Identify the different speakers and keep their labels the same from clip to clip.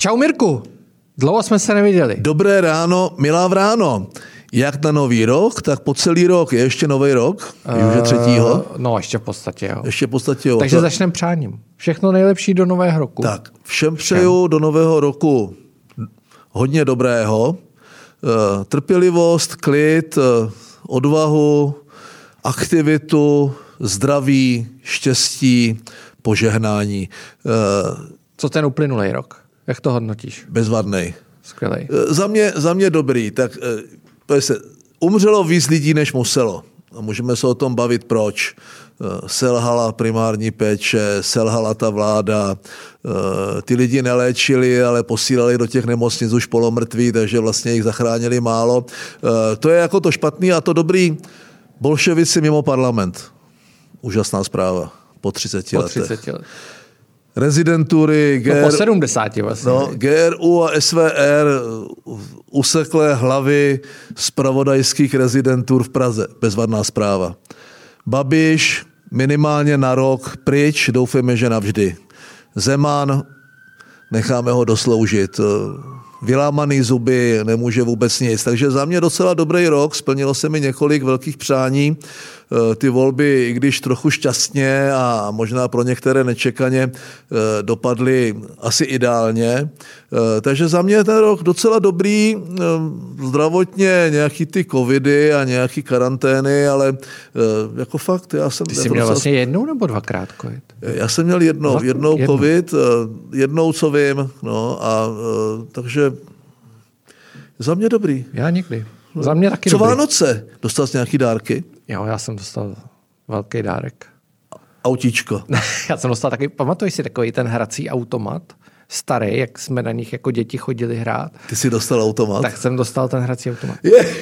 Speaker 1: Čau Mirku, dlouho jsme se neviděli.
Speaker 2: Dobré ráno, milá vráno. Jak na nový rok, tak po celý rok. Je ještě nový rok? Je už je třetího?
Speaker 1: Uh, no, ještě v podstatě, jo.
Speaker 2: Ještě v podstatě, jo.
Speaker 1: Takže
Speaker 2: To-
Speaker 1: začneme přáním. Všechno nejlepší do nového roku.
Speaker 2: Tak, všem přeju do nového roku hodně dobrého. Eh, Trpělivost, klid, eh, odvahu, aktivitu, zdraví, štěstí, požehnání. Eh,
Speaker 1: Co ten uplynulý rok? Jak to hodnotíš?
Speaker 2: Bezvadnej.
Speaker 1: Skvělej.
Speaker 2: Eh, Za mě, za mě dobrý. Tak eh, to se, umřelo víc lidí, než muselo. A můžeme se o tom bavit, proč. Eh, Selhala primární péče, selhala ta vláda, ty lidi neléčili, ale posílali do těch nemocnic už polomrtví, takže vlastně jich zachránili málo. To je jako to špatný a to dobrý. Bolševici mimo parlament. Úžasná zpráva. Po 30
Speaker 1: Po
Speaker 2: letech.
Speaker 1: 30 let.
Speaker 2: Rezidentury,
Speaker 1: No, po
Speaker 2: GR,
Speaker 1: 70 vlastně.
Speaker 2: No, GRU a SVR useklé hlavy zpravodajských rezidentur v Praze. Bezvadná zpráva. Babiš minimálně na rok pryč, doufejme, že navždy. Zeman, necháme ho dosloužit. Vylámaný zuby, nemůže vůbec nic. Takže za mě docela dobrý rok, splnilo se mi několik velkých přání. Eh, Ty volby, i když trochu šťastně a možná pro některé nečekaně, eh, dopadly asi ideálně. Eh, Takže za mě ten rok docela dobrý, zdravotně nějaký ty covidy a nějaký karantény, ale jako fakt, já jsem...
Speaker 1: Ty jsi
Speaker 2: to
Speaker 1: měl vlastně jednou nebo dvakrát covid?
Speaker 2: já jsem měl jednou, jednou
Speaker 1: jednou.
Speaker 2: covid, jednou co vím, no a takže za mě dobrý.
Speaker 1: Já nikdy. Za mě taky
Speaker 2: Co
Speaker 1: dobrý.
Speaker 2: Vánoce? Dostal jsi nějaký dárky?
Speaker 1: Jo, já jsem dostal velký dárek.
Speaker 2: Autíčko.
Speaker 1: já jsem dostal taky, pamatuješ si takový ten hrací automat? Starý, jak jsme na nich jako děti chodili hrát.
Speaker 2: Ty jsi dostal automat?
Speaker 1: Tak jsem dostal ten hrací automat.
Speaker 2: Je.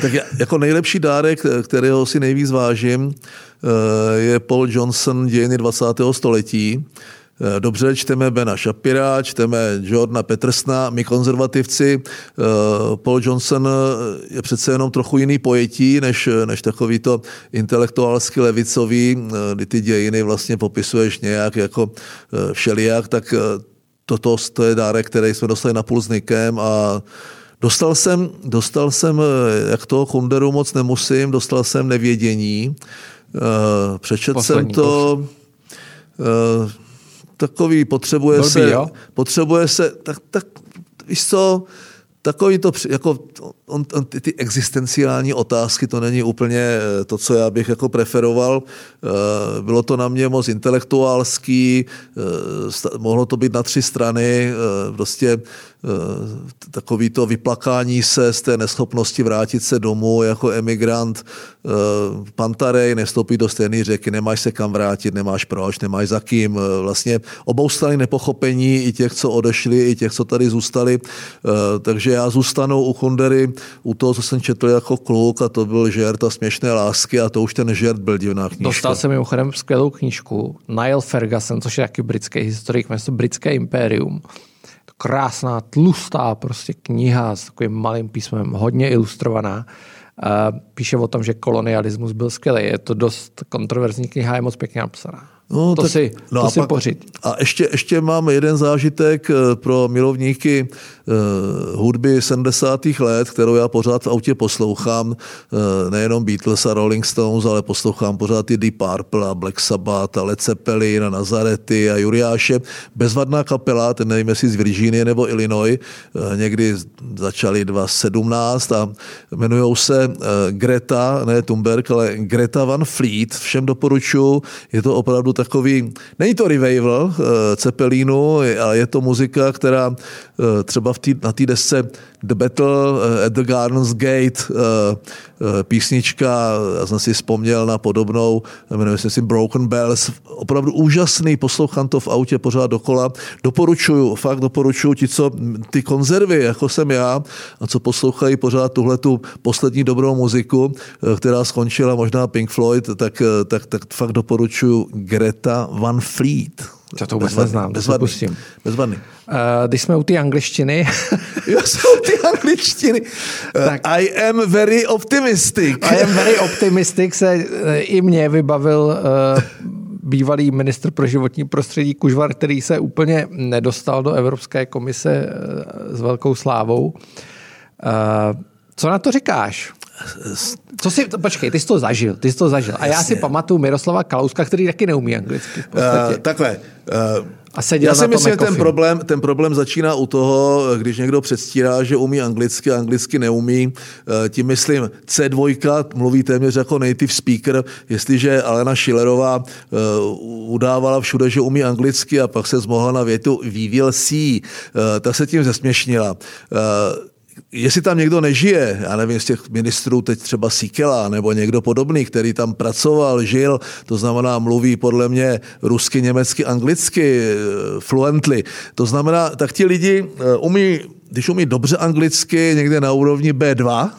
Speaker 2: tak já, jako nejlepší dárek, kterého si nejvíc vážím, eh, je Paul Johnson Dějiny 20. století. Eh, Dobře, čteme Bena Shapira, čteme Jordana Petersna, my konzervativci. eh, Paul Johnson je přece jenom trochu jiný pojetí, než, než takový to intelektuálsky levicový, eh, kdy ty dějiny vlastně popisuješ nějak jako eh, všelijak, tak eh, toto to je dárek, který jsme dostali na půl s Nikem a Dostal jsem, dostal jsem, eh, jak toho Kunderu moc nemusím, dostal jsem nevědění. Eh, Přečetl jsem
Speaker 1: Poslední
Speaker 2: to. Takový potřebuje
Speaker 1: Blbý,
Speaker 2: se,
Speaker 1: jo?
Speaker 2: potřebuje se, tak, tak víš co, takový to, jako on, on, ty, ty existenciální otázky, to není úplně eh, to, co já bych jako preferoval. Eh, Bylo to na mě moc intelektuálský, eh, mohlo to být na tři strany, prostě takový to vyplakání se z té neschopnosti vrátit se domů jako emigrant, pantarej, nestoupit do stejné řeky, nemáš se kam vrátit, nemáš proč, nemáš za kým. Vlastně obou strany nepochopení i těch, co odešli, i těch, co tady zůstali. Eh, Já zůstanu u Kundery, u toho, co jsem četl jako kluk a to byl žert a směšné lásky a to už ten žert byl divná knížka.
Speaker 1: Dostal jsem mimochodem skvělou knížku Niall Ferguson, což je taky britský historik, jmenuje se Britské impérium. Krásná, tlustá prostě kniha s takovým malým písmem, hodně ilustrovaná. A Píše o tom, že kolonialismus byl skvělý. Je to dost kontroverzní kniha, je moc pěkně napsaná.
Speaker 2: No,
Speaker 1: to
Speaker 2: tak-
Speaker 1: si,
Speaker 2: no
Speaker 1: to
Speaker 2: a
Speaker 1: si
Speaker 2: pak-
Speaker 1: pořiď.
Speaker 2: A ještě, ještě mám jeden zážitek eh, pro milovníky eh, hudby 70. let, kterou já pořád v autě poslouchám, eh, nejenom Beatles a Rolling Stones, ale poslouchám pořád i Deep Purple a Black Sabbath a Led Zeppelin a Nazarety a Juriáše. Bezvadná kapela, ten nevím, jestli z Virginie nebo Illinois, eh, někdy začali 2017 a jmenují se eh, Greta, ne Thunberg, ale Greta Van Fleet. Všem doporučuji, je to opravdu takový, není to revival Cepelínu, ale je to muzika, která uh, třeba v tý, na té desce The Battle uh, at the Gardens Gate, písnička, já jsem si vzpomněl na podobnou, jmenuje se si Broken Bells, opravdu úžasný, poslouchám to v autě pořád dokola. Doporučuju, fakt doporučuju ti, co ty konzervy, jako jsem já, a co poslouchají pořád tuhle tu poslední dobrou muziku, eh, která skončila možná Pink Floyd, tak, eh, tak, tak fakt doporučuju Greta Van Fleet.
Speaker 1: Já to vůbec neznám,
Speaker 2: bezvadný,
Speaker 1: pustím.
Speaker 2: Bezvadný.
Speaker 1: Uh, když jsme u té angličtiny,
Speaker 2: Já jsem ty angličtiny.
Speaker 1: Tak.
Speaker 2: I am very optimistic.
Speaker 1: I am very optimistic se eh, i mě vybavil uh, bývalý ministr pro životní prostředí Kužvar, který se úplně nedostal do Evropské komise s velkou slávou. Co na to říkáš? Co si, počkej, ty jsi to zažil, ty jsi to zažil. A já si pamatuju Miroslava Kalouska, který taky neumí anglicky.
Speaker 2: Uh, takhle. Uh, a Já si myslím, že ten problém, ten problém začíná u toho, když někdo předstírá, že umí anglicky a anglicky neumí. Tím myslím C2, mluví téměř jako native speaker, jestliže Alena Schillerová udávala všude, že umí anglicky a pak se zmohla na větu vývěl C, tak se tím zesměšnila jestli tam někdo nežije, já nevím, z těch ministrů teď třeba Sikela nebo někdo podobný, který tam pracoval, žil, to znamená mluví podle mě rusky, německy, anglicky, eh, fluently. To znamená, tak ti lidi eh, umí, když umí dobře anglicky, někde na úrovni B2,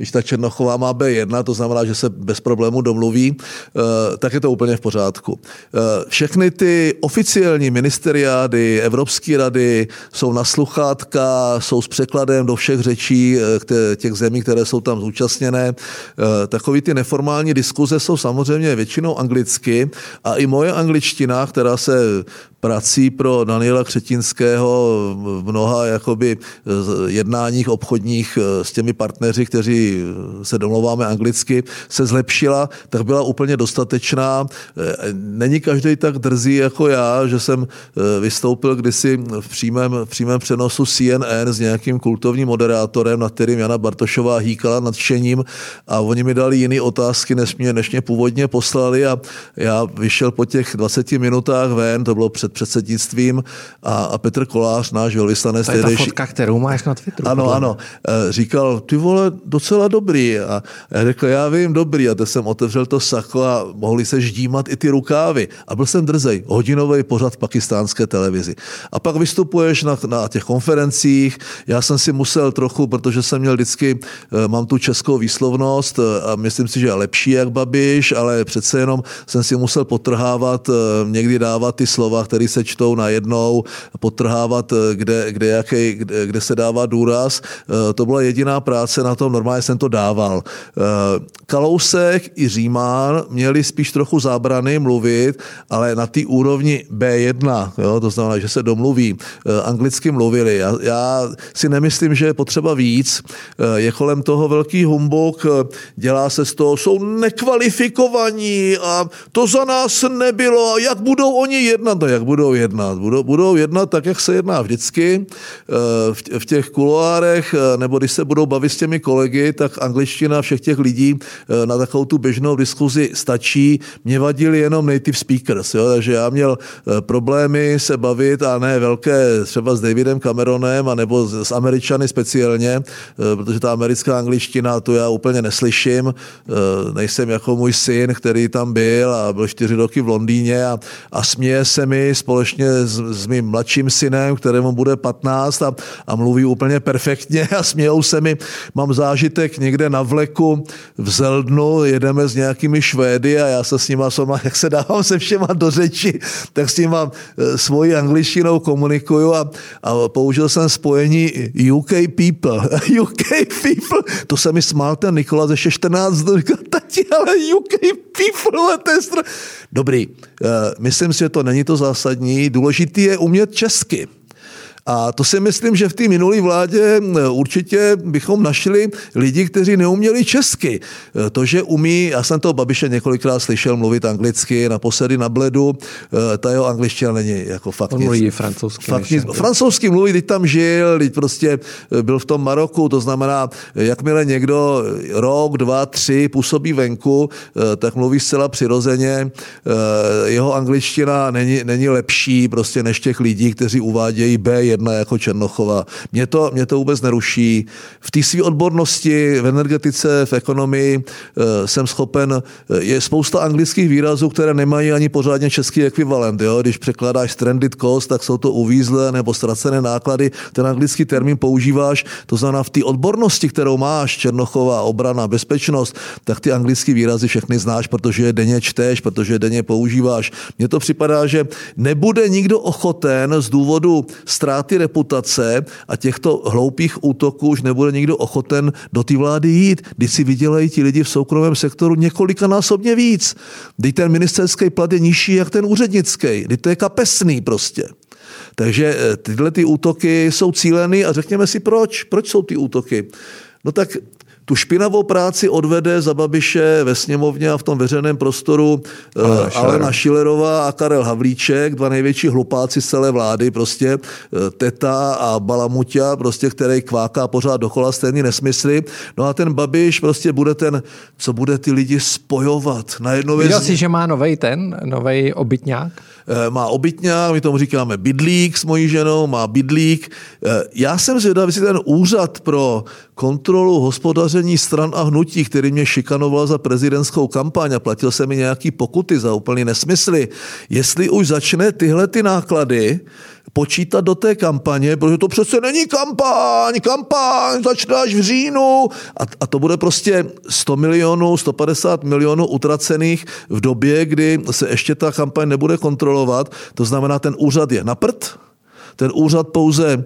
Speaker 2: když ta Černochová má B1, to znamená, že se bez problému domluví, eh, tak je to úplně v pořádku. Eh, všechny ty oficiální ministeriády, Evropské rady jsou na sluchátka, jsou s překladem do všech řečí eh, těch zemí, které jsou tam zúčastněné. Takový ty neformální diskuze jsou samozřejmě většinou anglicky a i moje angličtina, která se prací pro Daniela Křetinského v mnoha jakoby jednáních obchodních s těmi partneři, kteří se domlouváme anglicky, se zlepšila, tak byla úplně dostatečná. Není každý tak drzý jako já, že jsem eh, vystoupil kdysi v přímém, v přímém přenosu CNN s nějakým kultovním moderátorem, na kterým Jana Bartošová hýkala nadšením a oni mi dali jiné otázky, než mě, než mě původně poslali a já vyšel po těch 20 minutách ven, to bylo před před předsednictvím a, a Petr Kolář, náš velvyslanec.
Speaker 1: To je ta fotka, kterou máš na Twitteru.
Speaker 2: Ano, ano. Eh, říkal, ty vole, docela dobrý. A já řekl, já vím, dobrý. A teď jsem otevřel to sako a mohli se ždímat i ty rukávy. A byl jsem drzej. Hodinový pořad v pakistánské televizi. A pak vystupuješ na, na těch konferencích. Já jsem si musel trochu, protože jsem měl vždycky, eh, mám tu českou výslovnost eh, a myslím si, že je lepší jak Babiš, ale přece jenom jsem si musel potrhávat, někdy dávat ty slova, které se čtou najednou, potrhávat, eh, kde, kde, jaký, kde, kde se dává důraz. Eh, to byla jediná práce na tom, normálně jsem to dával. Eh, Kalousek i Římán měli spíš trochu zábrany mluvit, ale na té úrovni B1, jo, to znamená, že se domluví, anglicky mluvili. Já, já si nemyslím, že je potřeba víc. Je kolem toho velký humbuk, dělá se z toho, jsou nekvalifikovaní a to za nás nebylo. Jak budou oni jednat? No jak budou jednat. Budou, budou jednat tak, jak se jedná vždycky eh, v těch kuloárech, eh, nebo když se budou bavit s těmi kolegy, tak angličtina všech těch lidí eh, na takovou tu běžnou diskuzi stačí. Mě vadili jenom native speakers, jo? takže já měl problémy se bavit a ne velké třeba s Davidem Cameronem a nebo s Američany speciálně, protože ta americká angličtina, tu já úplně neslyším. Nejsem jako můj syn, který tam byl a byl čtyři roky v Londýně a, a směje se mi společně s, s mým mladším synem, kterému bude 15 a, a mluví úplně perfektně a smějou se mi. Mám zážitek někde na vleku v Zeldnu, jedeme s nějakými Švédy a já se s nima, jak se dávám se všema do řeči, tak s nima e, svojí angličtinou komunikuju a, a použil jsem spojení UK people. UK people. To se mi smál ten Nikola ze 14 říkal, tati, ale UK people, to je str... Dobrý, uh, myslím si, že to není to zásadní. Důležitý je umět česky. A to si myslím, že v té minulé vládě určitě bychom našli lidi, kteří neuměli česky. E, to, že umí, já jsem toho Babiše několikrát slyšel mluvit anglicky, naposledy na bledu, e, ta jeho angličtina není jako fakt
Speaker 1: On mluví francouzsky.
Speaker 2: Fakt nic, francouzsky mluví, když tam žil, když prostě byl v tom Maroku, to znamená, jakmile někdo rok, dva, tři působí venku, tak mluví zcela přirozeně. Jeho angličtina není, není lepší prostě než těch lidí, kteří uvádějí B1 jedna jako Černochová. Mě to, mě to vůbec neruší. V té své odbornosti, v energetice, v ekonomii eh, jsem schopen, eh, je spousta anglických výrazů, které nemají ani pořádně český ekvivalent. Jo? Když překládáš stranded cost, tak jsou to uvízlé nebo ztracené náklady. Ten anglický termín používáš, to znamená v té odbornosti, kterou máš, Černochová, obrana, bezpečnost, tak ty anglické výrazy všechny znáš, protože je denně čteš, protože je denně používáš. Mně to připadá, že nebude nikdo ochoten z důvodu ztrát ztráty reputace a těchto hloupých útoků už nebude nikdo ochoten do té vlády jít, když si vydělají ti lidi v soukromém sektoru několikanásobně víc. Když ten ministerský plat je nižší jak ten úřednický, když to je kapesný prostě. Takže eh, tyhle ty útoky jsou cíleny a řekněme si proč. Proč jsou ty útoky? No tak tu špinavou práci odvede za Babiše ve sněmovně a v tom veřejném prostoru eh, Alena, Alena Šilerová a Karel Havlíček, dva největší hlupáci z celé vlády, prostě eh, Teta a Balamutia, prostě, který kváká pořád dokola stejný nesmysly. No a ten Babiš prostě bude ten, co bude ty lidi spojovat.
Speaker 1: Najednou Viděl jsi, že má nový ten, nový obytňák?
Speaker 2: Eh, má obytňák, my tomu říkáme bydlík s mojí ženou, má bydlík. Já jsem zvědavý, jestli ten úřad pro kontrolu hospodaření stran a hnutí, který mě šikanoval za prezidentskou kampaň a platil se mi nějaký pokuty za úplný nesmysly, jestli už začne tyhle ty náklady počítat do té kampaně, protože to přece není kampaň, kampaň začne až v říjnu. A, a to bude prostě 100 milionů, 150 milionů utracených v době, kdy se ještě ta kampaň nebude kontrolovat. To znamená, ten úřad je na prd, ten úřad pouze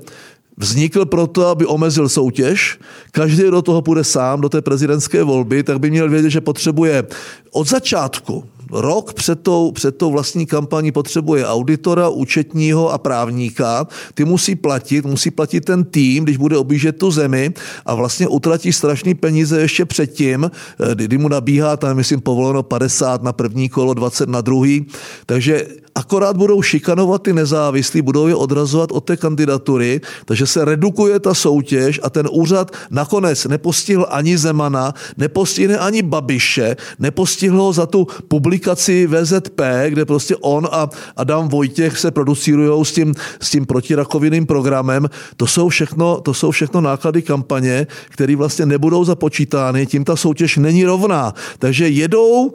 Speaker 2: vznikl proto, aby omezil soutěž. Každý do toho půjde sám, do té prezidentské volby, tak by měl vědět, že potřebuje od začátku rok před tou, před tou vlastní kampaní potřebuje auditora, účetního a právníka. Ty musí platit, musí platit ten tým, když bude objíždět tu zemi a vlastně utratí strašný peníze ještě předtím, eh, kdy mu nabíhá tam, myslím, povoleno 50 na první kolo, 20 na druhý. Takže akorát budou šikanovat ty nezávislí, budou je odrazovat od té kandidatury, takže se redukuje ta soutěž a ten úřad nakonec nepostihl ani Zemana, nepostihne ani Babiše, nepostihl ho za tu publikaci VZP, kde prostě on a Adam Vojtěch se producírují s tím, s tím protirakovinným programem. To jsou všechno, to jsou všechno náklady kampaně, které vlastně nebudou započítány, tím ta soutěž není rovná. Takže jedou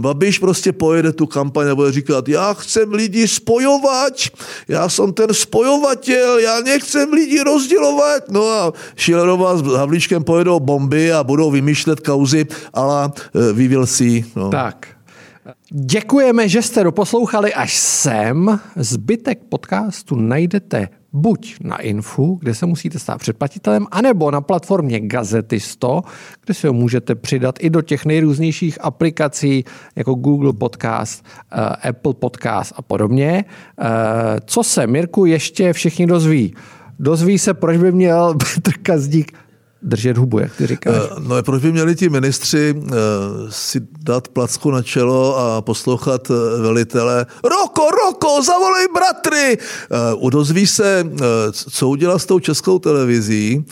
Speaker 2: Babiš prostě pojede tu kampaň a bude říkat, já chcem lidi spojovat, já jsem ten spojovatel, já nechcem lidi rozdělovat. No a Šilerová s Havlíčkem pojedou bomby a budou vymýšlet kauzy ale vyvěl si. No.
Speaker 1: Tak. Děkujeme, že jste doposlouchali až sem. Zbytek podcastu najdete buď na Infu, kde se musíte stát předplatitelem, anebo na platformě Gazetisto, kde si ho můžete přidat i do těch nejrůznějších aplikací jako Google Podcast, eh, Apple Podcast a podobně. Eh, co se, Mirku, ještě všichni dozví? Dozví se, proč by měl Petr Kazdík držet hubu, jak ty říkáš.
Speaker 2: Eh, no, proč by měli ti ministři uh, si dát placku na čelo a poslouchat uh, velitele Roko, Roko, zavolej bratry! Uh, dozví se, co udělá s tou českou televizí.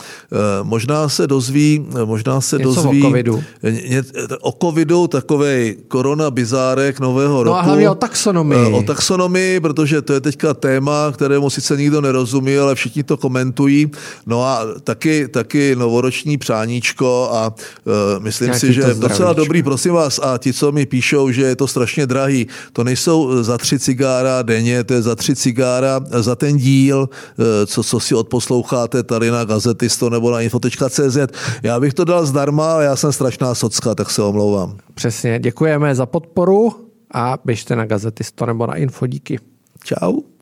Speaker 2: Možná se dozví, možná se
Speaker 1: Něco
Speaker 2: dozví...
Speaker 1: o covidu.
Speaker 2: Ně, o covidu, takovej korona bizárek nového no roku.
Speaker 1: No a hlavně o taxonomii.
Speaker 2: O taxonomii, protože to je teďka téma, kterému sice nikdo nerozumí, ale všichni to komentují. No a taky, taky novo novoroční přáníčko a uh, myslím Nějaký si, že docela dobrý, prosím vás, a ti, co mi píšou, že je to strašně drahý, to nejsou za tři cigára denně, to je za tři cigára za ten díl, uh, co, co si odposloucháte tady na gazetisto nebo na info.cz. Já bych to dal zdarma, ale já jsem strašná socka, tak se omlouvám.
Speaker 1: Přesně, děkujeme za podporu a běžte na gazetisto nebo na info, díky.
Speaker 2: Ciao.